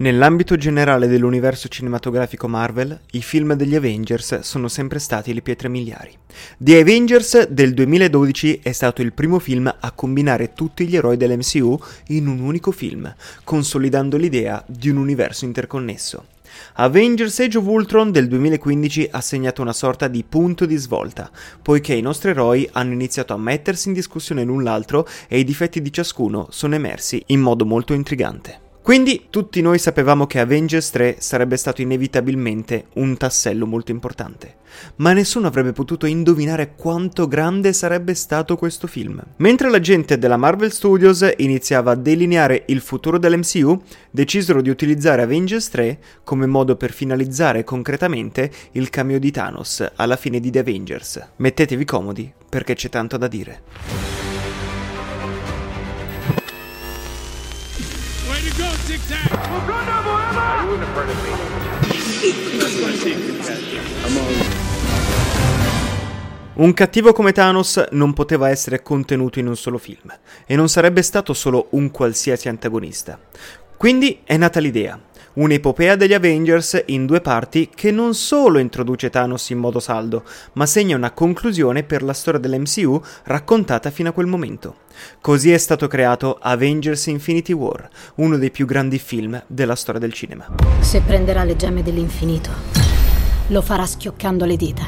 Nell'ambito generale dell'universo cinematografico Marvel, i film degli Avengers sono sempre stati le pietre miliari. The Avengers del 2012 è stato il primo film a combinare tutti gli eroi dell'MCU in un unico film, consolidando l'idea di un universo interconnesso. Avengers Age of Ultron del 2015 ha segnato una sorta di punto di svolta, poiché i nostri eroi hanno iniziato a mettersi in discussione l'un l'altro e i difetti di ciascuno sono emersi in modo molto intrigante. Quindi tutti noi sapevamo che Avengers 3 sarebbe stato inevitabilmente un tassello molto importante, ma nessuno avrebbe potuto indovinare quanto grande sarebbe stato questo film. Mentre la gente della Marvel Studios iniziava a delineare il futuro dell'MCU, decisero di utilizzare Avengers 3 come modo per finalizzare concretamente il cameo di Thanos alla fine di The Avengers. Mettetevi comodi perché c'è tanto da dire. Un cattivo come Thanos non poteva essere contenuto in un solo film, e non sarebbe stato solo un qualsiasi antagonista. Quindi è nata l'idea, un'epopea degli Avengers in due parti che non solo introduce Thanos in modo saldo, ma segna una conclusione per la storia dell'MCU raccontata fino a quel momento. Così è stato creato Avengers Infinity War, uno dei più grandi film della storia del cinema. Se prenderà le gemme dell'infinito, lo farà schioccando le dita.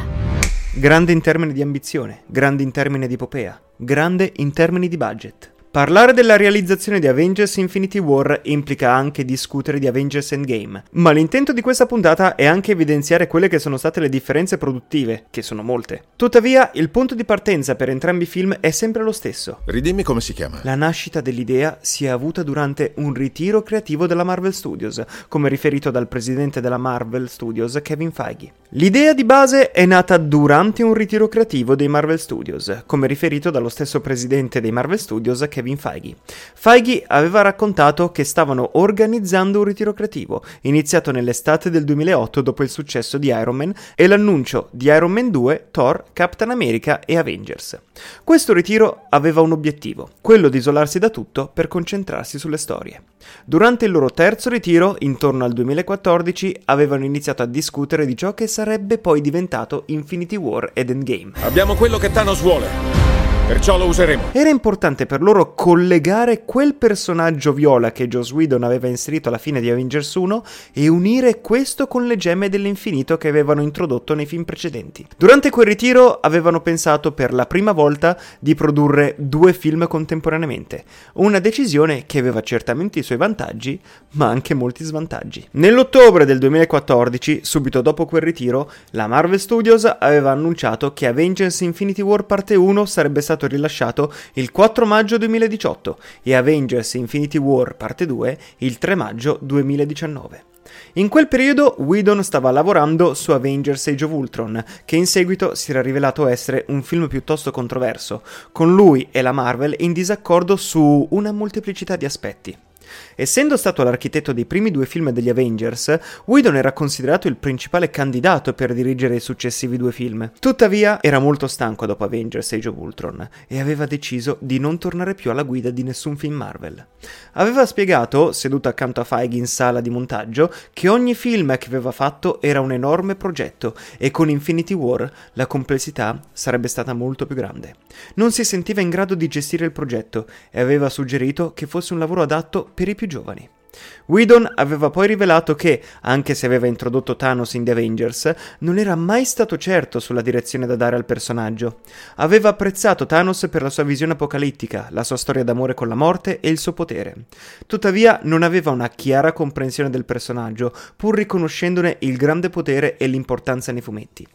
Grande in termini di ambizione, grande in termini di epopea, grande in termini di budget. Parlare della realizzazione di Avengers Infinity War implica anche discutere di Avengers Endgame, ma l'intento di questa puntata è anche evidenziare quelle che sono state le differenze produttive, che sono molte. Tuttavia, il punto di partenza per entrambi i film è sempre lo stesso. Ridimmi come si chiama. La nascita dell'idea si è avuta durante un ritiro creativo della Marvel Studios, come riferito dal presidente della Marvel Studios, Kevin Feige. L'idea di base è nata durante un ritiro creativo dei Marvel Studios, come riferito dallo stesso presidente dei Marvel Studios, Kevin Kevin Feige. Feige aveva raccontato che stavano organizzando un ritiro creativo, iniziato nell'estate del 2008 dopo il successo di Iron Man e l'annuncio di Iron Man 2, Thor, Captain America e Avengers. Questo ritiro aveva un obiettivo, quello di isolarsi da tutto per concentrarsi sulle storie. Durante il loro terzo ritiro, intorno al 2014, avevano iniziato a discutere di ciò che sarebbe poi diventato Infinity War ed Endgame. Abbiamo quello che Thanos vuole. Perciò lo useremo. Era importante per loro collegare quel personaggio viola che Joss Whedon aveva inserito alla fine di Avengers 1 e unire questo con le gemme dell'infinito che avevano introdotto nei film precedenti. Durante quel ritiro avevano pensato per la prima volta di produrre due film contemporaneamente, una decisione che aveva certamente i suoi vantaggi, ma anche molti svantaggi. Nell'ottobre del 2014, subito dopo quel ritiro, la Marvel Studios aveva annunciato che Avengers Infinity War parte 1 sarebbe stato stato rilasciato il 4 maggio 2018 e Avengers Infinity War Parte 2 il 3 maggio 2019. In quel periodo Whedon stava lavorando su Avengers Age of Ultron, che in seguito si era rivelato essere un film piuttosto controverso, con lui e la Marvel in disaccordo su una molteplicità di aspetti. Essendo stato l'architetto dei primi due film degli Avengers, Whedon era considerato il principale candidato per dirigere i successivi due film. Tuttavia, era molto stanco dopo Avengers Age of Ultron e aveva deciso di non tornare più alla guida di nessun film Marvel. Aveva spiegato, seduto accanto a Feige in sala di montaggio, che ogni film che aveva fatto era un enorme progetto e con Infinity War la complessità sarebbe stata molto più grande. Non si sentiva in grado di gestire il progetto e aveva suggerito che fosse un lavoro adatto per i più giovani. Whedon aveva poi rivelato che, anche se aveva introdotto Thanos in The Avengers, non era mai stato certo sulla direzione da dare al personaggio. Aveva apprezzato Thanos per la sua visione apocalittica, la sua storia d'amore con la morte e il suo potere. Tuttavia non aveva una chiara comprensione del personaggio, pur riconoscendone il grande potere e l'importanza nei fumetti.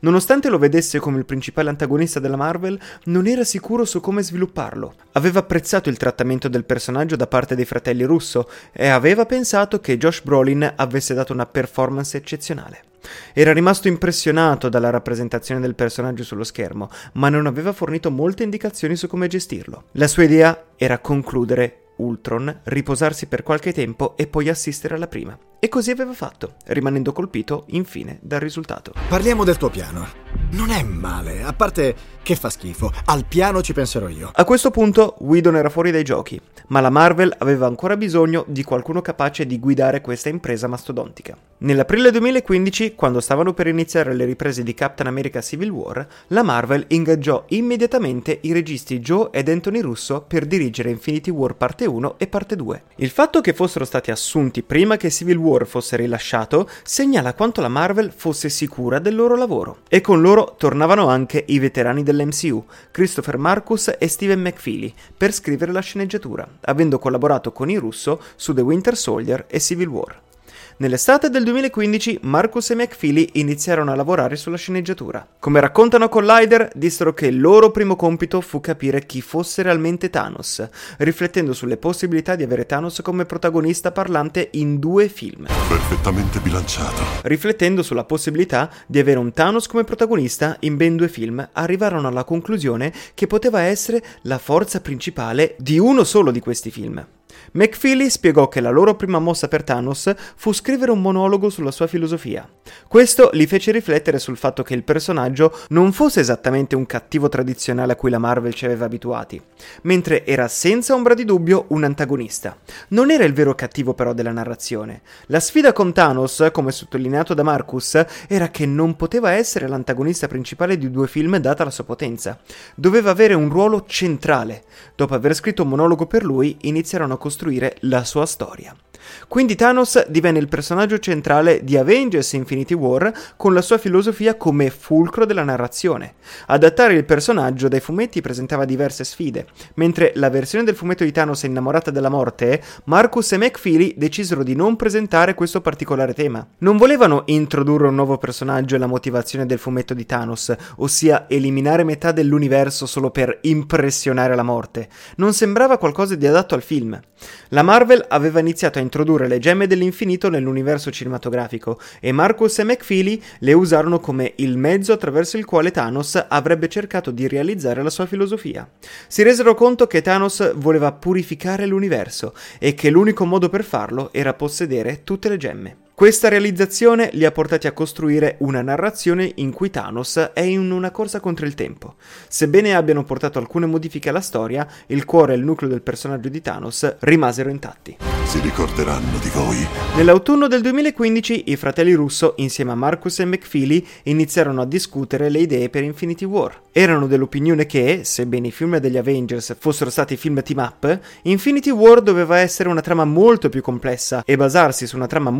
Nonostante lo vedesse come il principale antagonista della Marvel, non era sicuro su come svilupparlo. Aveva apprezzato il trattamento del personaggio da parte dei fratelli Russo e aveva pensato che Josh Brolin avesse dato una performance eccezionale. Era rimasto impressionato dalla rappresentazione del personaggio sullo schermo, ma non aveva fornito molte indicazioni su come gestirlo. La sua idea era concludere Ultron, riposarsi per qualche tempo e poi assistere alla prima. E così aveva fatto, rimanendo colpito infine dal risultato. Parliamo del tuo piano. Non è male, a parte che fa schifo. Al piano ci penserò io. A questo punto Whedon era fuori dai giochi, ma la Marvel aveva ancora bisogno di qualcuno capace di guidare questa impresa mastodontica. Nell'aprile 2015, quando stavano per iniziare le riprese di Captain America Civil War, la Marvel ingaggiò immediatamente i registi Joe ed Anthony Russo per dirigere Infinity War parte 1 e parte 2. Il fatto che fossero stati assunti prima che Civil War fosse rilasciato segnala quanto la Marvel fosse sicura del loro lavoro. E con loro tornavano anche i veterani dell'MCU, Christopher Marcus e Steven McFeely, per scrivere la sceneggiatura, avendo collaborato con i Russo su The Winter Soldier e Civil War. Nell'estate del 2015 Marcus e McFeely iniziarono a lavorare sulla sceneggiatura. Come raccontano Collider, dissero che il loro primo compito fu capire chi fosse realmente Thanos, riflettendo sulle possibilità di avere Thanos come protagonista parlante in due film. Perfettamente bilanciato. Riflettendo sulla possibilità di avere un Thanos come protagonista in ben due film, arrivarono alla conclusione che poteva essere la forza principale di uno solo di questi film. McFeely spiegò che la loro prima mossa per Thanos fu scrivere un monologo sulla sua filosofia. Questo li fece riflettere sul fatto che il personaggio non fosse esattamente un cattivo tradizionale a cui la Marvel ci aveva abituati, mentre era senza ombra di dubbio un antagonista. Non era il vero cattivo però della narrazione. La sfida con Thanos, come sottolineato da Marcus, era che non poteva essere l'antagonista principale di due film data la sua potenza. Doveva avere un ruolo centrale. Dopo aver scritto un monologo per lui, iniziarono a costruire la sua storia. Quindi Thanos divenne il personaggio centrale di Avengers Infinity War con la sua filosofia come fulcro della narrazione. Adattare il personaggio dai fumetti presentava diverse sfide. Mentre la versione del fumetto di Thanos è innamorata della morte, Marcus e McFeely decisero di non presentare questo particolare tema. Non volevano introdurre un nuovo personaggio e la motivazione del fumetto di Thanos, ossia eliminare metà dell'universo solo per impressionare la morte. Non sembrava qualcosa di adatto al film. La Marvel aveva iniziato a introdurre le gemme dell'infinito nell'universo cinematografico e Marcus e McFeely le usarono come il mezzo attraverso il quale Thanos avrebbe cercato di realizzare la sua filosofia. Si resero conto che Thanos voleva purificare l'universo e che l'unico modo per farlo era possedere tutte le gemme. Questa realizzazione li ha portati a costruire una narrazione in cui Thanos è in una corsa contro il tempo. Sebbene abbiano portato alcune modifiche alla storia, il cuore e il nucleo del personaggio di Thanos rimasero intatti si ricorderanno di voi. Nell'autunno del 2015 i fratelli Russo, insieme a Marcus e McFeely, iniziarono a discutere le idee per Infinity War. Erano dell'opinione che, sebbene i film degli Avengers fossero stati film team up, Infinity War doveva essere una trama molto più complessa e basarsi su una trama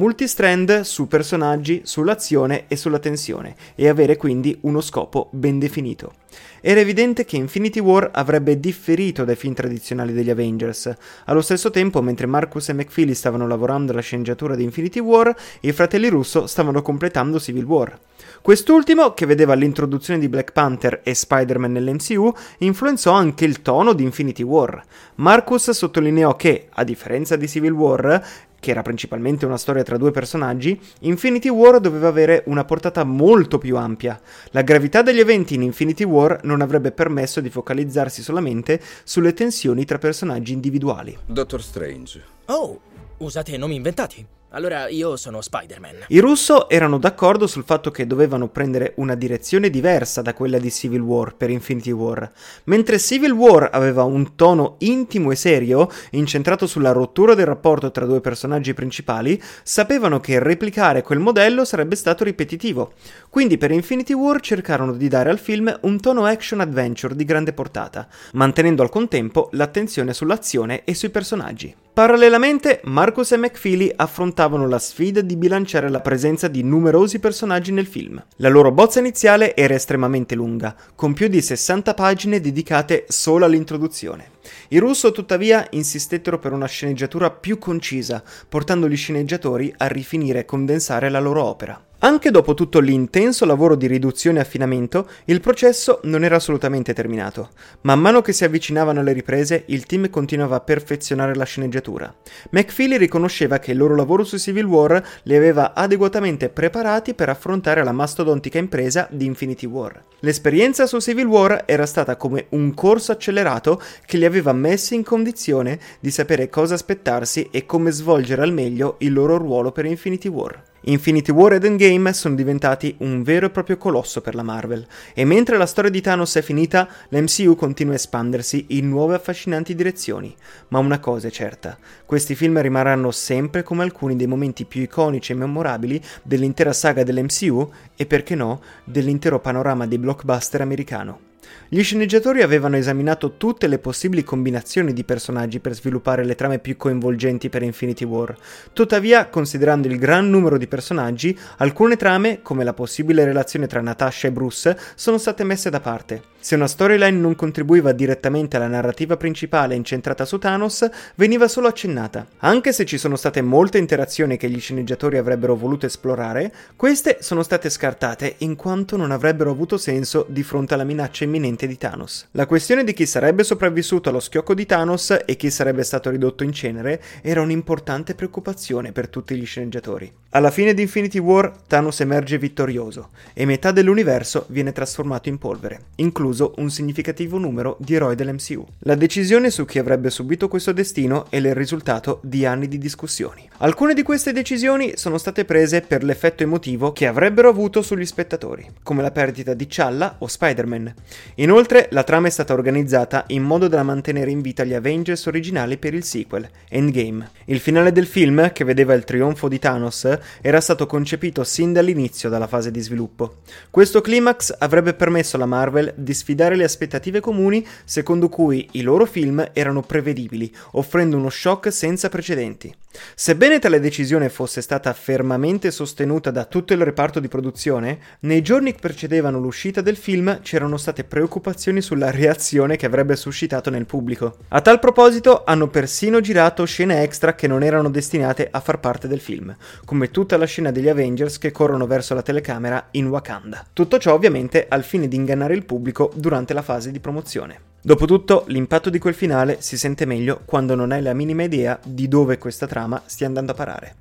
multistrand su personaggi, sull'azione e sulla tensione, e avere quindi uno scopo ben definito. Era evidente che Infinity War avrebbe differito dai film tradizionali degli Avengers. Allo stesso tempo, mentre Marcus e McFeely stavano lavorando alla sceneggiatura di Infinity War, i fratelli Russo stavano completando Civil War. Quest'ultimo, che vedeva l'introduzione di Black Panther e Spider-Man nell'MCU, influenzò anche il tono di Infinity War. Marcus sottolineò che, a differenza di Civil War, che era principalmente una storia tra due personaggi, Infinity War doveva avere una portata molto più ampia. La gravità degli eventi in Infinity War non avrebbe permesso di focalizzarsi solamente sulle tensioni tra personaggi individuali. Dottor Strange. Oh, usate nomi inventati. Allora io sono Spider-Man. I Russo erano d'accordo sul fatto che dovevano prendere una direzione diversa da quella di Civil War per Infinity War. Mentre Civil War aveva un tono intimo e serio, incentrato sulla rottura del rapporto tra due personaggi principali, sapevano che replicare quel modello sarebbe stato ripetitivo. Quindi per Infinity War cercarono di dare al film un tono action-adventure di grande portata, mantenendo al contempo l'attenzione sull'azione e sui personaggi. Parallelamente, Marcus e McFeely affrontavano la sfida di bilanciare la presenza di numerosi personaggi nel film. La loro bozza iniziale era estremamente lunga, con più di 60 pagine dedicate solo all'introduzione. I Russo tuttavia insistettero per una sceneggiatura più concisa, portando gli sceneggiatori a rifinire e condensare la loro opera. Anche dopo tutto l'intenso lavoro di riduzione e affinamento, il processo non era assolutamente terminato. Man mano che si avvicinavano le riprese, il team continuava a perfezionare la sceneggiatura. McFeely riconosceva che il loro lavoro su Civil War li aveva adeguatamente preparati per affrontare la mastodontica impresa di Infinity War. L'esperienza su Civil War era stata come un corso accelerato che li aveva messi in condizione di sapere cosa aspettarsi e come svolgere al meglio il loro ruolo per Infinity War. Infinity War ed Endgame sono diventati un vero e proprio colosso per la Marvel, e mentre la storia di Thanos è finita, l'MCU continua a espandersi in nuove affascinanti direzioni. Ma una cosa è certa, questi film rimarranno sempre come alcuni dei momenti più iconici e memorabili dell'intera saga dell'MCU e perché no, dell'intero panorama dei blockbuster americano. Gli sceneggiatori avevano esaminato tutte le possibili combinazioni di personaggi per sviluppare le trame più coinvolgenti per Infinity War. Tuttavia, considerando il gran numero di personaggi, alcune trame, come la possibile relazione tra Natasha e Bruce, sono state messe da parte. Se una storyline non contribuiva direttamente alla narrativa principale incentrata su Thanos, veniva solo accennata. Anche se ci sono state molte interazioni che gli sceneggiatori avrebbero voluto esplorare, queste sono state scartate in quanto non avrebbero avuto senso di fronte alla minaccia imminente di Thanos. La questione di chi sarebbe sopravvissuto allo schiocco di Thanos e chi sarebbe stato ridotto in cenere era un'importante preoccupazione per tutti gli sceneggiatori. Alla fine di Infinity War, Thanos emerge vittorioso e metà dell'universo viene trasformato in polvere, incluso un significativo numero di eroi dell'MCU. La decisione su chi avrebbe subito questo destino è il risultato di anni di discussioni. Alcune di queste decisioni sono state prese per l'effetto emotivo che avrebbero avuto sugli spettatori, come la perdita di Challa o Spider-Man. Inoltre, la trama è stata organizzata in modo da mantenere in vita gli Avengers originali per il sequel, Endgame. Il finale del film, che vedeva il trionfo di Thanos, era stato concepito sin dall'inizio dalla fase di sviluppo. Questo climax avrebbe permesso alla Marvel di sfidare le aspettative comuni secondo cui i loro film erano prevedibili, offrendo uno shock senza precedenti. Sebbene tale decisione fosse stata fermamente sostenuta da tutto il reparto di produzione, nei giorni che precedevano l'uscita del film c'erano state preoccupazioni sulla reazione che avrebbe suscitato nel pubblico. A tal proposito hanno persino girato scene extra che non erano destinate a far parte del film, come tutta la scena degli Avengers che corrono verso la telecamera in Wakanda. Tutto ciò ovviamente al fine di ingannare il pubblico durante la fase di promozione. Dopotutto, l'impatto di quel finale si sente meglio quando non hai la minima idea di dove questa trama stia andando a parare.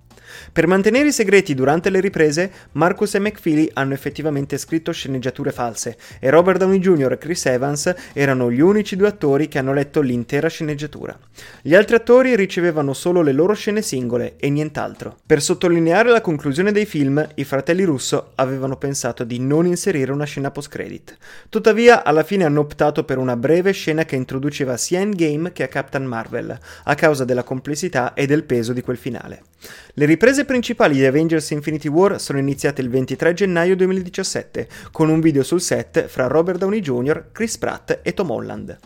Per mantenere i segreti durante le riprese, Marcus e McFeely hanno effettivamente scritto sceneggiature false e Robert Downey Jr. e Chris Evans erano gli unici due attori che hanno letto l'intera sceneggiatura. Gli altri attori ricevevano solo le loro scene singole e nient'altro. Per sottolineare la conclusione dei film, i fratelli Russo avevano pensato di non inserire una scena post-credit. Tuttavia, alla fine hanno optato per una breve scena che introduceva sia Endgame che a Captain Marvel, a causa della complessità e del peso di quel finale. Le riprese principali di Avengers Infinity War sono iniziate il 23 gennaio 2017, con un video sul set fra Robert Downey Jr., Chris Pratt e Tom Holland.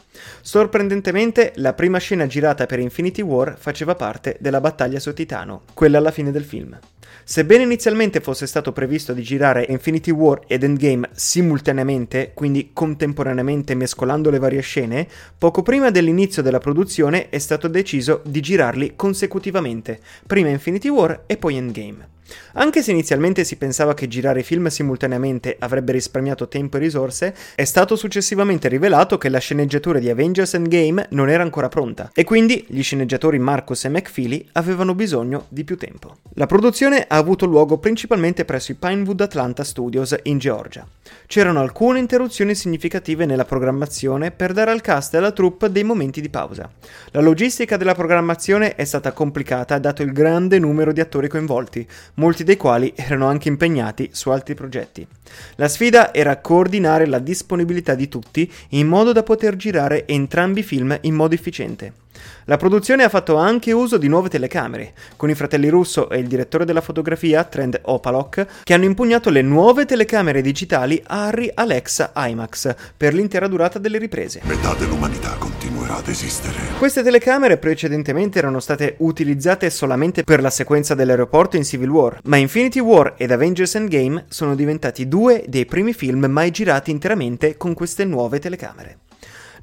Sorprendentemente, la prima scena girata per Infinity War faceva parte della battaglia su Titano, quella alla fine del film. Sebbene inizialmente fosse stato previsto di girare Infinity War ed Endgame simultaneamente, quindi contemporaneamente mescolando le varie scene, poco prima dell'inizio della produzione è stato deciso di girarli consecutivamente, prima Infinity War e poi Endgame. Anche se inizialmente si pensava che girare film simultaneamente avrebbe risparmiato tempo e risorse, è stato successivamente rivelato che la sceneggiatura di Avengers Endgame non era ancora pronta e quindi gli sceneggiatori Marcus e McFeely avevano bisogno di più tempo. La produzione ha avuto luogo principalmente presso i Pinewood Atlanta Studios in Georgia. C'erano alcune interruzioni significative nella programmazione per dare al cast e alla troupe dei momenti di pausa. La logistica della programmazione è stata complicata dato il grande numero di attori coinvolti, molti dei quali erano anche impegnati su altri progetti. La sfida era coordinare la disponibilità di tutti in modo da poter girare entrambi i film in modo efficiente. La produzione ha fatto anche uso di nuove telecamere, con i fratelli Russo e il direttore della fotografia, Trend Opalok, che hanno impugnato le nuove telecamere digitali Arri Alexa IMAX per l'intera durata delle riprese. Metà dell'umanità continuerà ad esistere. Queste telecamere precedentemente erano state utilizzate solamente per la sequenza dell'aeroporto in Civil War, ma Infinity War ed Avengers Endgame sono diventati due dei primi film mai girati interamente con queste nuove telecamere.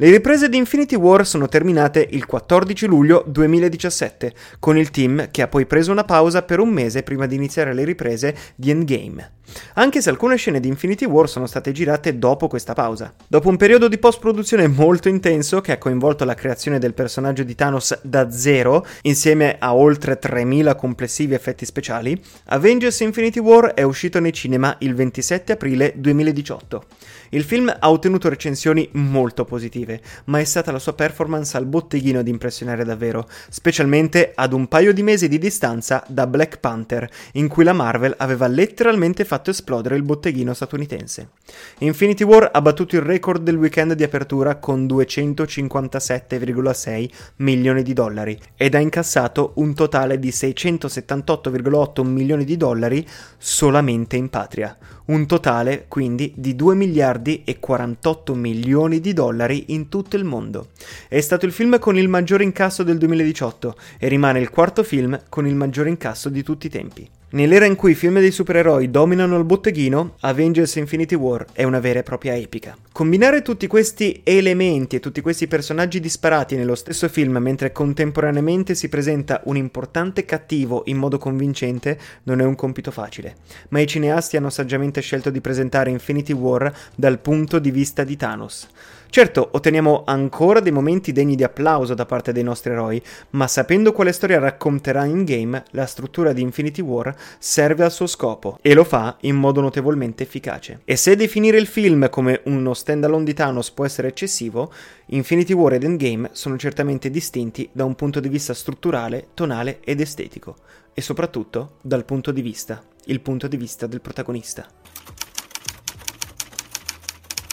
Le riprese di Infinity War sono terminate il 14 luglio 2017, con il team che ha poi preso una pausa per un mese prima di iniziare le riprese di Endgame. Anche se alcune scene di Infinity War sono state girate dopo questa pausa. Dopo un periodo di post-produzione molto intenso che ha coinvolto la creazione del personaggio di Thanos da zero, insieme a oltre 3000 complessivi effetti speciali, Avengers Infinity War è uscito nei cinema il 27 aprile 2018. Il film ha ottenuto recensioni molto positive narrative, ma è stata la sua performance al botteghino ad impressionare davvero, specialmente ad un paio di mesi di distanza da Black Panther, in cui la Marvel aveva letteralmente fatto esplodere il botteghino statunitense. Infinity War ha battuto il record del weekend di apertura con 257,6 milioni di dollari ed ha incassato un totale di 678,8 milioni di dollari solamente in patria. Un totale quindi di 2 miliardi e 48 milioni di dollari in tutto il mondo. È stato il film con il maggiore incasso del 2018 e rimane il quarto film con il maggiore incasso di tutti i tempi. Nell'era in cui i film dei supereroi dominano il botteghino, Avengers Infinity War è una vera e propria epica. Combinare tutti questi elementi e tutti questi personaggi disparati nello stesso film mentre contemporaneamente si presenta un importante cattivo in modo convincente non è un compito facile, ma i cineasti hanno saggiamente scelto di presentare Infinity War dal punto di vista di Thanos. Certo, otteniamo ancora dei momenti degni di applauso da parte dei nostri eroi, ma sapendo quale storia racconterà in game, la struttura di Infinity War serve al suo scopo e lo fa in modo notevolmente efficace. E se definire il film come uno standalone di Thanos può essere eccessivo, Infinity War ed Endgame sono certamente distinti da un punto di vista strutturale, tonale ed estetico, e soprattutto dal punto di vista, il punto di vista del protagonista.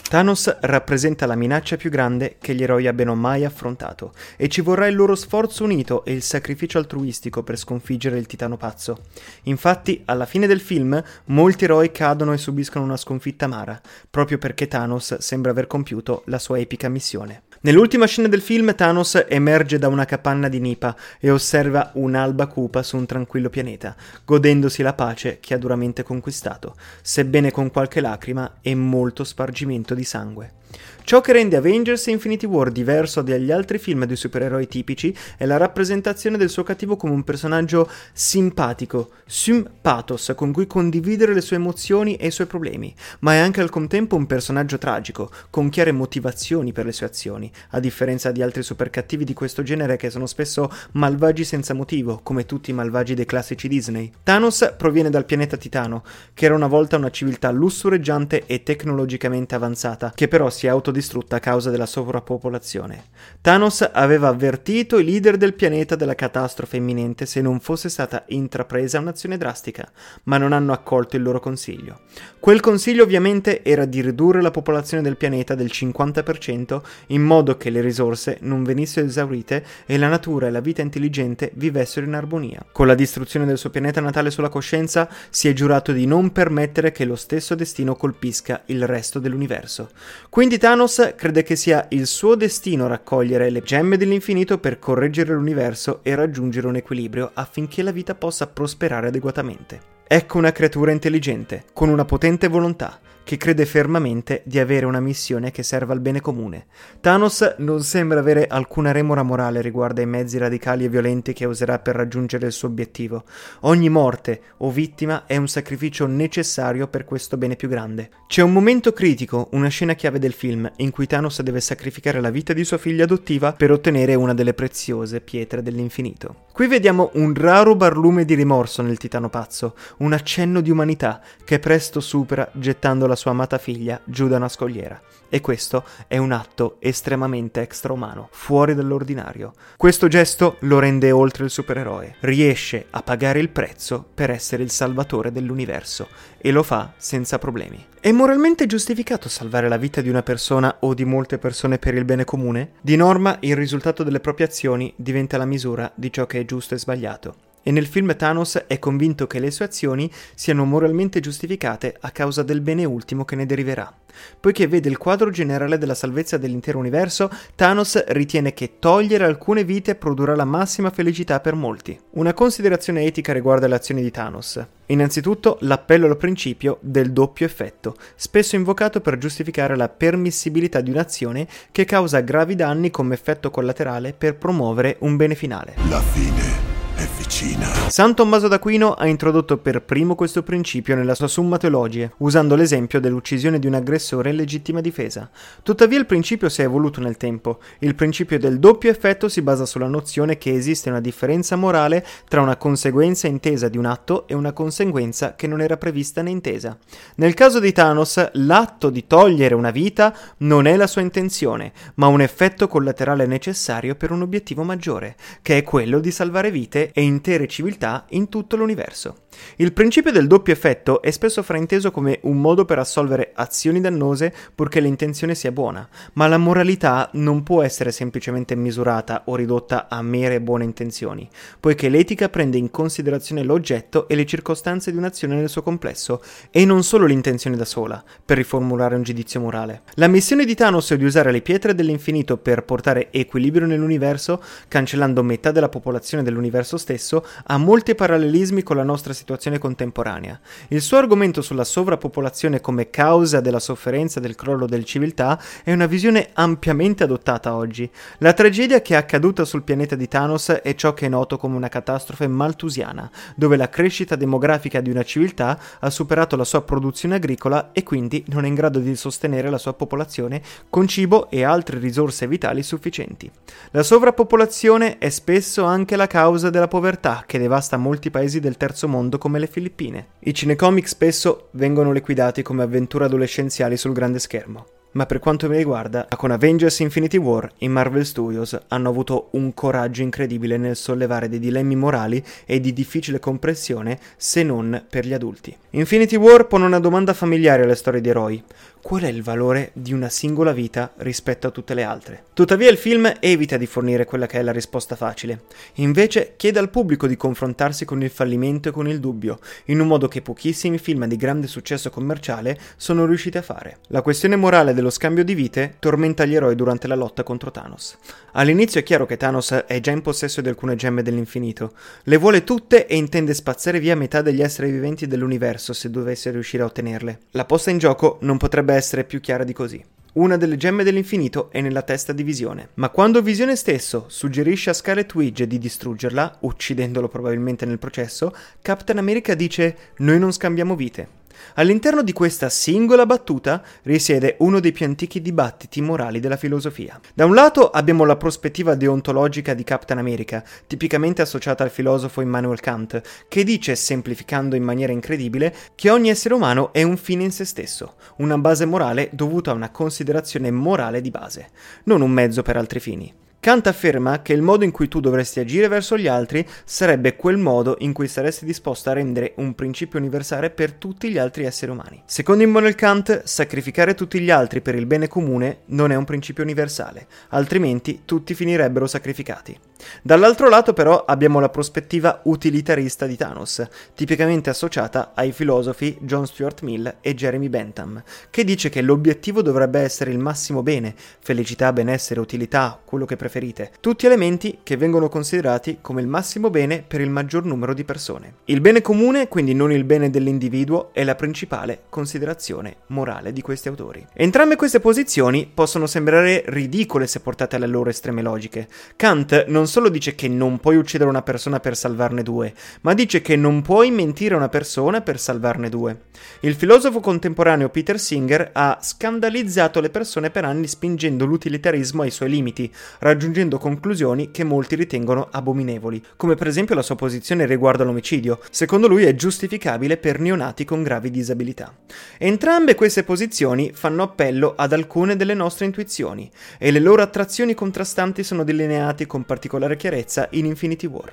Thanos rappresenta la minaccia più grande che gli eroi abbiano mai affrontato e ci vorrà il loro sforzo unito e il sacrificio altruistico per sconfiggere il titano pazzo. Infatti, alla fine del film, molti eroi cadono e subiscono una sconfitta amara, proprio perché Thanos sembra aver compiuto la sua epica missione. Nell'ultima scena del film Thanos emerge da una capanna di Nipa e osserva un'alba cupa su un tranquillo pianeta, godendosi la pace che ha duramente conquistato, sebbene con qualche lacrima e molto spargimento di sangue. Ciò che rende Avengers Infinity War diverso dagli altri film di supereroi tipici è la rappresentazione del suo cattivo come un personaggio simpatico, sympathos, con cui condividere le sue emozioni e i suoi problemi, ma è anche al contempo un personaggio tragico, con chiare motivazioni per le sue azioni, a differenza di altri supercattivi di questo genere che sono spesso malvagi senza motivo, come tutti i malvagi dei classici Disney. Thanos proviene dal pianeta Titano, che era una volta una civiltà lussureggiante e tecnologicamente avanzata, che però si è autodistrutta a causa della sovrappopolazione. Thanos aveva avvertito i leader del pianeta della catastrofe imminente se non fosse stata intrapresa un'azione drastica, ma non hanno accolto il loro consiglio. Quel consiglio ovviamente era di ridurre la popolazione del pianeta del 50% in modo che le risorse non venissero esaurite e la natura e la vita intelligente vivessero in armonia. Con la distruzione del suo pianeta natale sulla coscienza si è giurato di non permettere che lo stesso destino colpisca il resto dell'universo. Quindi Thanos crede che sia il suo destino raccogliere le gemme dell'infinito per correggere l'universo e raggiungere un equilibrio affinché la vita possa prosperare adeguatamente. Ecco una creatura intelligente, con una potente volontà, che crede fermamente di avere una missione che serva al bene comune. Thanos non sembra avere alcuna remora morale riguardo ai mezzi radicali e violenti che userà per raggiungere il suo obiettivo. Ogni morte o vittima è un sacrificio necessario per questo bene più grande. C'è un momento critico, una scena chiave del film, in cui Thanos deve sacrificare la vita di sua figlia adottiva per ottenere una delle preziose pietre dell'infinito. Qui vediamo un raro barlume di rimorso nel titano pazzo, un accenno di umanità che presto supera gettando la sua amata figlia giù da una scogliera. E questo è un atto estremamente extraumano, fuori dall'ordinario. Questo gesto lo rende oltre il supereroe. Riesce a pagare il prezzo per essere il salvatore dell'universo e lo fa senza problemi. È moralmente giustificato salvare la vita di una persona o di molte persone per il bene comune? Di norma il risultato delle proprie azioni diventa la misura di ciò che è giusto e sbagliato e nel film Thanos è convinto che le sue azioni siano moralmente giustificate a causa del bene ultimo che ne deriverà. Poiché vede il quadro generale della salvezza dell'intero universo, Thanos ritiene che togliere alcune vite produrrà la massima felicità per molti. Una considerazione etica riguarda le azioni di Thanos. Innanzitutto l'appello al principio del doppio effetto, spesso invocato per giustificare la permissibilità di un'azione che causa gravi danni come effetto collaterale per promuovere un bene finale. La fine è avvicina. San Tommaso d'Aquino ha introdotto per primo questo principio nella sua Summa Teologie, usando l'esempio dell'uccisione di un aggressore in legittima difesa. Tuttavia il principio si è evoluto nel tempo. Il principio del doppio effetto si basa sulla nozione che esiste una differenza morale tra una conseguenza intesa di un atto e una conseguenza che non era prevista né intesa. Nel caso di Thanos, l'atto di togliere una vita non è la sua intenzione, ma un effetto collaterale necessario per un obiettivo maggiore, che è quello di salvare vite e intere civiltà in tutto l'universo. Il principio del doppio effetto è spesso frainteso come un modo per assolvere azioni dannose purché l'intenzione sia buona, ma la moralità non può essere semplicemente misurata o ridotta a mere buone intenzioni, poiché l'etica prende in considerazione l'oggetto e le circostanze di un'azione nel suo complesso, e non solo l'intenzione da sola, per riformulare un giudizio morale. La missione di Thanos è di usare le pietre dell'infinito per portare equilibrio nell'universo, cancellando metà della popolazione dell'universo stesso, ha molti parallelismi con la nostra situazione situazione contemporanea. Il suo argomento sulla sovrappopolazione come causa della sofferenza del crollo del civiltà è una visione ampiamente adottata oggi. La tragedia che è accaduta sul pianeta di Thanos è ciò che è noto come una catastrofe maltusiana, dove la crescita demografica di una civiltà ha superato la sua produzione agricola e quindi non è in grado di sostenere la sua popolazione con cibo e altre risorse vitali sufficienti. La sovrappopolazione è spesso anche la causa della povertà che devasta molti paesi del terzo mondo come le Filippine. I cinecomic spesso vengono liquidati come avventure adolescenziali sul grande schermo. Ma per quanto mi riguarda, con Avengers Infinity War i Marvel Studios hanno avuto un coraggio incredibile nel sollevare dei dilemmi morali e di difficile comprensione se non per gli adulti. Infinity War pone una domanda familiare alle storie di eroi qual è il valore di una singola vita rispetto a tutte le altre. Tuttavia il film evita di fornire quella che è la risposta facile, invece chiede al pubblico di confrontarsi con il fallimento e con il dubbio, in un modo che pochissimi film di grande successo commerciale sono riusciti a fare. La questione morale dello scambio di vite tormenta gli eroi durante la lotta contro Thanos. All'inizio è chiaro che Thanos è già in possesso di alcune gemme dell'infinito, le vuole tutte e intende spazzare via metà degli esseri viventi dell'universo se dovesse riuscire a ottenerle. La posta in gioco non potrebbe essere più chiara di così. Una delle gemme dell'infinito è nella testa di Visione, ma quando Visione stesso suggerisce a Scarlet Witch di distruggerla, uccidendolo probabilmente nel processo, Captain America dice noi non scambiamo vite. All'interno di questa singola battuta risiede uno dei più antichi dibattiti morali della filosofia. Da un lato abbiamo la prospettiva deontologica di Captain America, tipicamente associata al filosofo Immanuel Kant, che dice, semplificando in maniera incredibile, che ogni essere umano è un fine in se stesso, una base morale dovuta a una considerazione morale di base, non un mezzo per altri fini. Kant afferma che il modo in cui tu dovresti agire verso gli altri sarebbe quel modo in cui saresti disposto a rendere un principio universale per tutti gli altri esseri umani. Secondo Immanuel Kant, sacrificare tutti gli altri per il bene comune non è un principio universale, altrimenti tutti finirebbero sacrificati. Dall'altro lato però abbiamo la prospettiva utilitarista di Thanos, tipicamente associata ai filosofi John Stuart Mill e Jeremy Bentham, che dice che l'obiettivo dovrebbe essere il massimo bene, felicità, benessere, utilità, quello che preferite, tutti elementi che vengono considerati come il massimo bene per il maggior numero di persone. Il bene comune, quindi non il bene dell'individuo, è la principale considerazione morale di questi autori. Entrambe queste posizioni possono sembrare ridicole se portate alle loro estreme logiche. Kant non non solo dice che non puoi uccidere una persona per salvarne due, ma dice che non puoi mentire a una persona per salvarne due. Il filosofo contemporaneo Peter Singer ha scandalizzato le persone per anni spingendo l'utilitarismo ai suoi limiti, raggiungendo conclusioni che molti ritengono abominevoli, come per esempio la sua posizione riguardo all'omicidio. Secondo lui è giustificabile per neonati con gravi disabilità. Entrambe queste posizioni fanno appello ad alcune delle nostre intuizioni, e le loro attrazioni contrastanti sono delineate con particolare particolare chiarezza in Infinity War.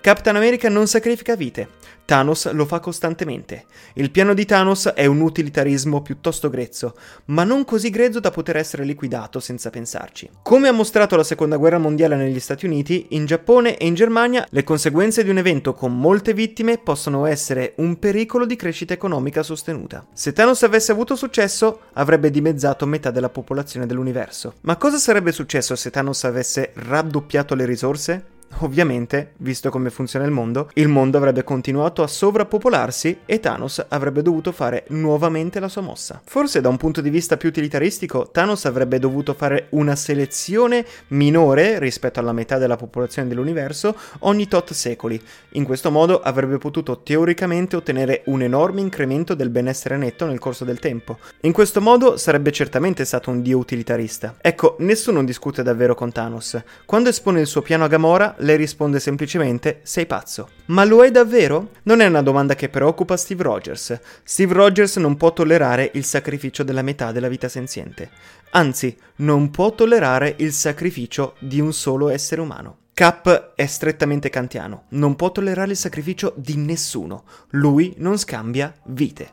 Captain America non sacrifica vite, Thanos lo fa costantemente. Il piano di Thanos è un utilitarismo piuttosto grezzo, ma non così grezzo da poter essere liquidato senza pensarci. Come ha mostrato la seconda guerra mondiale negli Stati Uniti, in Giappone e in Germania le conseguenze di un evento con molte vittime possono essere un pericolo di crescita economica sostenuta. Se Thanos avesse avuto successo, avrebbe dimezzato metà della popolazione dell'universo. Ma cosa sarebbe successo se Thanos avesse raddoppiato le risorse? Ovviamente, visto come funziona il mondo, il mondo avrebbe continuato a sovrappopolarsi e Thanos avrebbe dovuto fare nuovamente la sua mossa. Forse da un punto di vista più utilitaristico, Thanos avrebbe dovuto fare una selezione minore rispetto alla metà della popolazione dell'universo ogni tot secoli. In questo modo avrebbe potuto teoricamente ottenere un enorme incremento del benessere netto nel corso del tempo. In questo modo sarebbe certamente stato un dio utilitarista. Ecco, nessuno discute davvero con Thanos. Quando espone il suo piano a Gamora, lei risponde semplicemente sei pazzo. Ma lo è davvero? Non è una domanda che preoccupa Steve Rogers. Steve Rogers non può tollerare il sacrificio della metà della vita senziente. Anzi, non può tollerare il sacrificio di un solo essere umano. Cap è strettamente kantiano, non può tollerare il sacrificio di nessuno. Lui non scambia vite.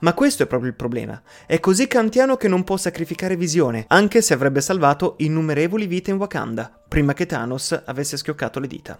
Ma questo è proprio il problema. È così kantiano che non può sacrificare visione, anche se avrebbe salvato innumerevoli vite in Wakanda, prima che Thanos avesse schioccato le dita.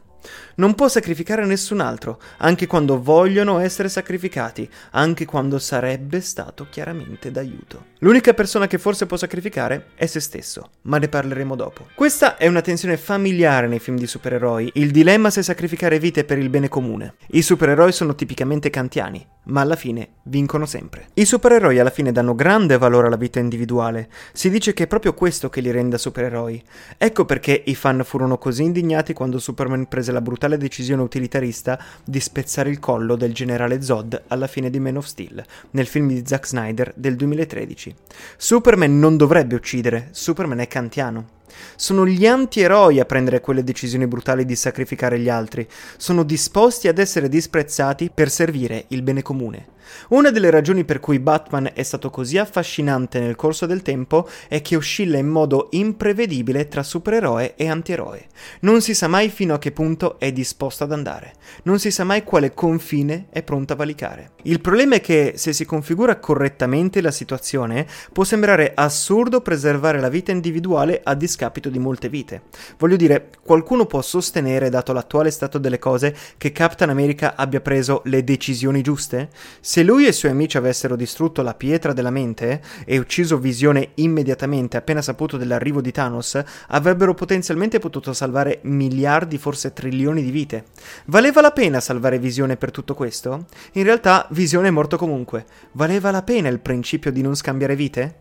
Non può sacrificare nessun altro, anche quando vogliono essere sacrificati, anche quando sarebbe stato chiaramente d'aiuto. L'unica persona che forse può sacrificare è se stesso, ma ne parleremo dopo. Questa è una tensione familiare nei film di supereroi, il dilemma se sacrificare vite per il bene comune. I supereroi sono tipicamente kantiani, ma alla fine vincono sempre. I supereroi alla fine danno grande valore alla vita individuale. Si dice che è proprio questo che li renda supereroi. Ecco perché i fan furono così indignati quando Superman prese la brutale decisione utilitarista di spezzare il collo del generale Zod alla fine di Man of Steel, nel film di Zack Snyder del 2013. Superman non dovrebbe uccidere, Superman è kantiano. Sono gli antieroi a prendere quelle decisioni brutali di sacrificare gli altri. Sono disposti ad essere disprezzati per servire il bene comune. Una delle ragioni per cui Batman è stato così affascinante nel corso del tempo è che oscilla in modo imprevedibile tra supereroe e antieroe. Non si sa mai fino a che punto è disposto ad andare. Non si sa mai quale confine è pronto a valicare. Il problema è che se si configura correttamente la situazione, può sembrare assurdo preservare la vita individuale a discapito di molte vite. Voglio dire, qualcuno può sostenere, dato l'attuale stato delle cose, che Captain America abbia preso le decisioni giuste? Se lui e i suoi amici avessero distrutto la pietra della mente e ucciso Visione immediatamente appena saputo dell'arrivo di Thanos, avrebbero potenzialmente potuto salvare miliardi, forse trilioni di vite. Valeva la pena salvare Visione per tutto questo? In realtà Visione è morto comunque. Valeva la pena il principio di non scambiare vite?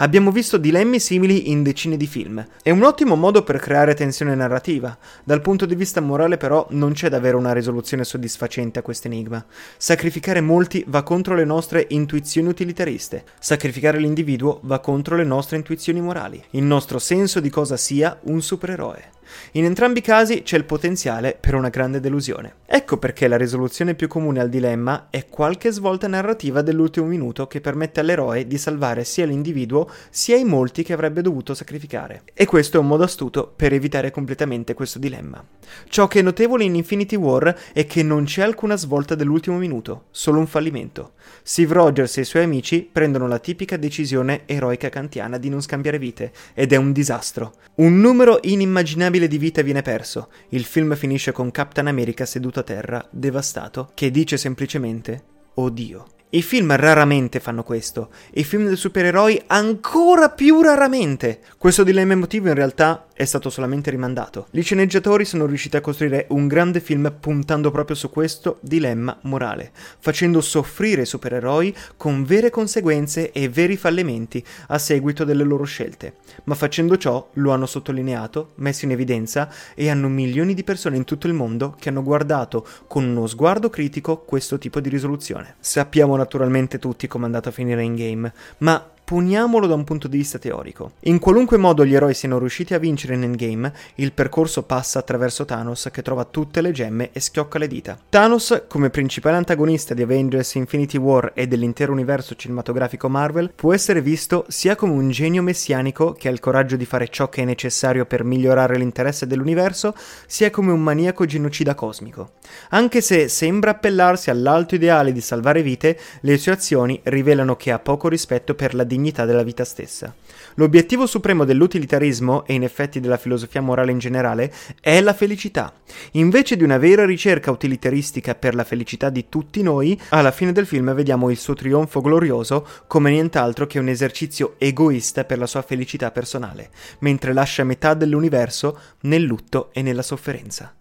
Abbiamo visto dilemmi simili in decine di film. È un ottimo modo per creare tensione narrativa. Dal punto di vista morale però non c'è davvero una risoluzione soddisfacente a questo enigma. Sacrificare molti va contro le nostre intuizioni utilitariste. Sacrificare l'individuo va contro le nostre intuizioni morali. Il nostro senso di cosa sia un supereroe. In entrambi i casi c'è il potenziale per una grande delusione. Ecco perché la risoluzione più comune al dilemma è qualche svolta narrativa dell'ultimo minuto che permette all'eroe di salvare sia l'individuo sia i molti che avrebbe dovuto sacrificare. E questo è un modo astuto per evitare completamente questo dilemma. Ciò che è notevole in Infinity War è che non c'è alcuna svolta dell'ultimo minuto, solo un fallimento. Steve Rogers e i suoi amici prendono la tipica decisione eroica kantiana di non scambiare vite, ed è un disastro. Un numero inimmaginabile di vite viene perso. Il film finisce con Captain America seduto a terra, devastato, che dice semplicemente: Oh. I film raramente fanno questo, i film dei supereroi ancora più raramente. Questo dilemma emotivo in realtà è stato solamente rimandato. Gli sceneggiatori sono riusciti a costruire un grande film puntando proprio su questo dilemma morale, facendo soffrire i supereroi con vere conseguenze e veri fallimenti a seguito delle loro scelte. Ma facendo ciò lo hanno sottolineato, messo in evidenza e hanno milioni di persone in tutto il mondo che hanno guardato con uno sguardo critico questo tipo di risoluzione. Sappiamo naturalmente tutti come è andato a finire in game, ma Poniamolo da un punto di vista teorico. In qualunque modo gli eroi siano riusciti a vincere in Endgame, il percorso passa attraverso Thanos che trova tutte le gemme e schiocca le dita. Thanos, come principale antagonista di Avengers Infinity War e dell'intero universo cinematografico Marvel, può essere visto sia come un genio messianico che ha il coraggio di fare ciò che è necessario per migliorare l'interesse dell'universo, sia come un maniaco genocida cosmico. Anche se sembra appellarsi all'alto ideale di salvare vite, le sue azioni rivelano che ha poco rispetto per la dignità dignità della vita stessa. L'obiettivo supremo dell'utilitarismo, e in effetti della filosofia morale in generale, è la felicità. Invece di una vera ricerca utilitaristica per la felicità di tutti noi, alla fine del film vediamo il suo trionfo glorioso come nient'altro che un esercizio egoista per la sua felicità personale, mentre lascia metà dell'universo nel lutto e nella sofferenza.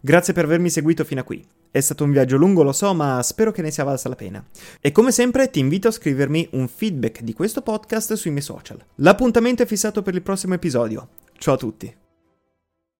Grazie per avermi seguito fino a qui. È stato un viaggio lungo, lo so, ma spero che ne sia valsa la pena. E come sempre ti invito a scrivermi un feedback di questo podcast sui miei social. L'appuntamento è fissato per il prossimo episodio. Ciao a tutti.